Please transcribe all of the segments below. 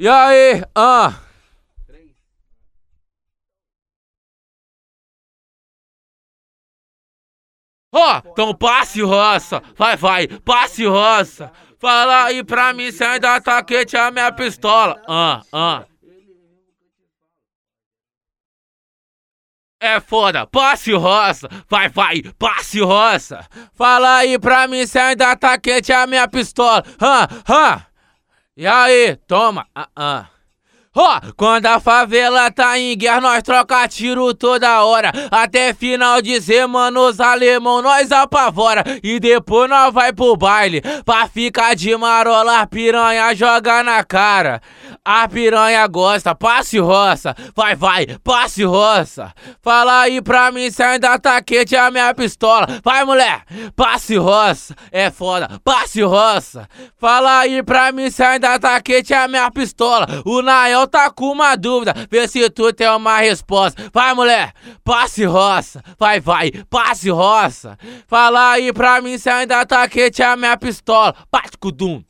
E aí, ah. Ó, oh, então passe roça, vai, vai, passe roça. Fala aí pra mim se ainda tá quente a minha pistola. Ah, ah. É foda, passe roça, vai, vai, passe roça. Fala aí pra mim se ainda tá quente a minha pistola. Ah, ah. E aí, toma, ah, ah. Ó, oh, quando a favela tá em guerra, nós troca tiro toda hora. Até final de semana, os alemão nós apavora. E depois nós vai pro baile. Pra ficar de marola, piranha joga na cara. A piranha gosta, passe roça. Vai, vai, passe roça. Fala aí pra mim se ainda tá quente a minha pistola. Vai, mulher, passe roça. É foda, passe roça. Fala aí pra mim se ainda tá quente a minha pistola. O Nael tá com uma dúvida, vê se tu tem uma resposta. Vai, mulher, passe roça. Vai, vai, passe roça. Fala aí pra mim se ainda tá quente a minha pistola. Bate com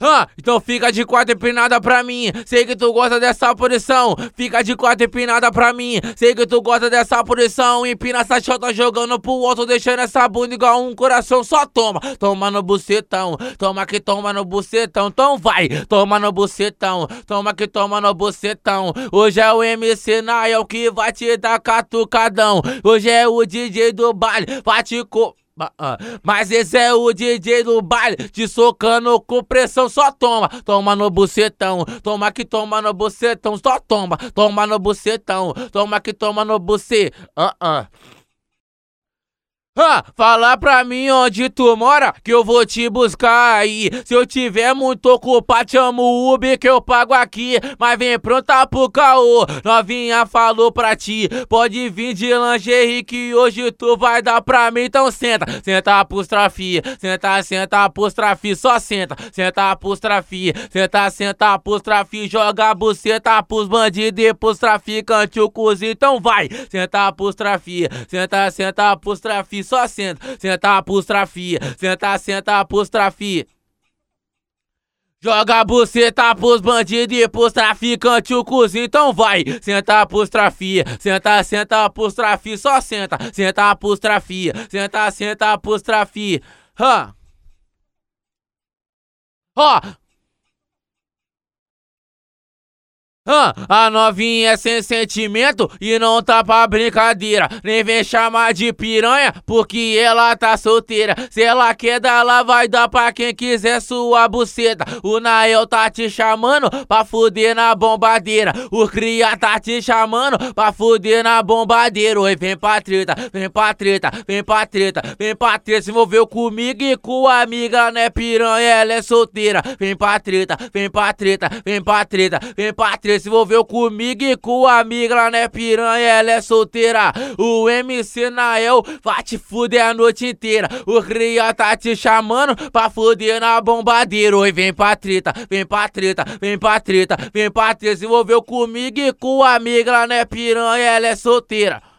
Ah, então fica de quatro empinada pra mim. Sei que tu gosta dessa posição. Fica de quatro empinada pra mim. Sei que tu gosta dessa posição. Empina essa chota jogando pro outro, deixando essa bunda igual um coração. Só toma, toma no bucetão. Toma que toma no bucetão. Então vai, toma no bucetão. Toma que toma no bucetão. Hoje é o MC Nael que vai te dar catucadão. Hoje é o DJ do baile, vai te co mas esse é o DJ do baile, te socando com pressão, só toma, toma no bucetão, toma que toma no bucetão, só toma, toma no bucetão, toma que toma no bucetão. Uh -uh. Ah, fala pra mim onde tu mora que eu vou te buscar aí. Se eu tiver muito ocupado, chamo o Uber que eu pago aqui. Mas vem pronta pro caô. Novinha falou pra ti. Pode vir de lingerie que hoje tu vai dar pra mim. Então senta, senta pros trafi. Senta, senta pros trafi. Só senta, senta pros trafi. Senta, senta pros trafi. Joga a buceta pros bandidos e pros traficantes o cozinho. Então vai, senta pros trafi. Senta, senta pros trafi só senta, senta a pustrafia, senta, senta a pustrafia. Joga a buceta pros bandidos e pros traficantes o cozinho, então vai. Senta pros trafia, senta, senta pros trafia, só senta. Senta pros trafia, senta, senta pros trafia. Ó. Ó, Ah, a novinha é sem sentimento e não tá pra brincadeira. Nem vem chamar de piranha porque ela tá solteira. Se ela quer dar, ela vai dar pra quem quiser sua buceta. O Nael tá te chamando pra fuder na bombadeira. O Cria tá te chamando pra fuder na bombadeira. Oi, vem pra treta, vem pra treta, vem pra treta, vem pra treta. Se envolveu comigo e com a amiga, né piranha, ela é solteira. Vem pra treta, vem pra treta, vem pra treta, vem pra treta se envolveu comigo e com a amiga, ela não é piranha, ela é solteira. O MC Nael vai te fuder a noite inteira. O Cria tá te chamando pra fuder na bombadeira. Oi, vem pra treta, vem pra treta, vem pra treta, vem pra treta. Se envolveu comigo e com a amiga, ela não é piranha, ela é solteira.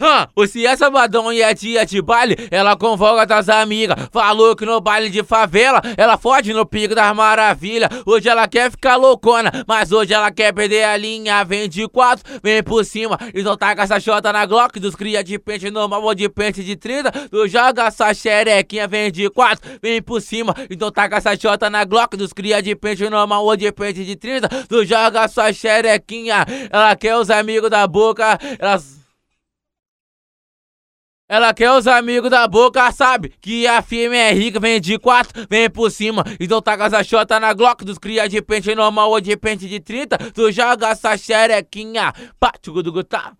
Hã, se essa madonha é dia de baile, ela convoca das amigas. Falou que no baile de favela, ela foge no pico das maravilhas. Hoje ela quer ficar loucona, mas hoje ela quer perder a linha. Vem de quatro, vem por cima. Então taca essa chota na Glock, dos cria de pente normal ou de pente de 30. Tu joga essa xerequinha, vem de quatro, vem por cima. Então taca essa chota na Glock, dos cria de pente normal ou de pente de 30. Tu joga sua xerequinha. Ela quer os amigos da boca, ela quer os amigos da boca, sabe? Que a firma é rica, vem de quatro, vem por cima. Então taca essa chota na Glock dos cria de pente normal ou de pente de 30. Tu joga essa xerequinha, pá, tchugudugu, tá.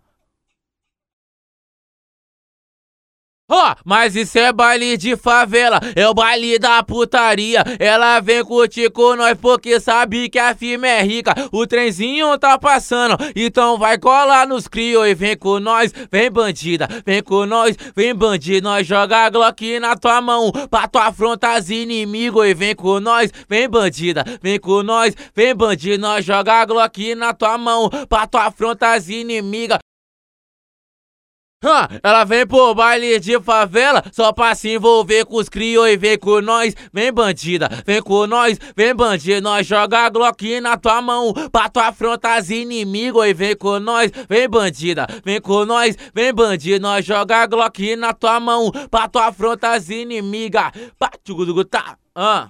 Ó, oh, mas isso é baile de favela, é o baile da putaria. Ela vem curtir com nós porque sabe que a firma é rica. O trenzinho tá passando, então vai colar nos crios e vem com nós, vem bandida, vem com nós, vem bandido. Nós joga Glock na tua mão pra tu afrontar as inimigos e vem com nós, vem bandida, vem com nós, vem bandido. Nós joga Glock na tua mão pra tu afrontar as ela vem pro baile de favela só pra se envolver com os criou e vem com nós, vem bandida, vem com nós, vem bandido, nós joga a Glock na tua mão pra tu afrontar as inimigos e vem com nós, vem bandida, vem com nós, vem bandido, nós joga a Glock na tua mão pra tu afrontar as inimigas, pá, tchugudugu, tá, ah.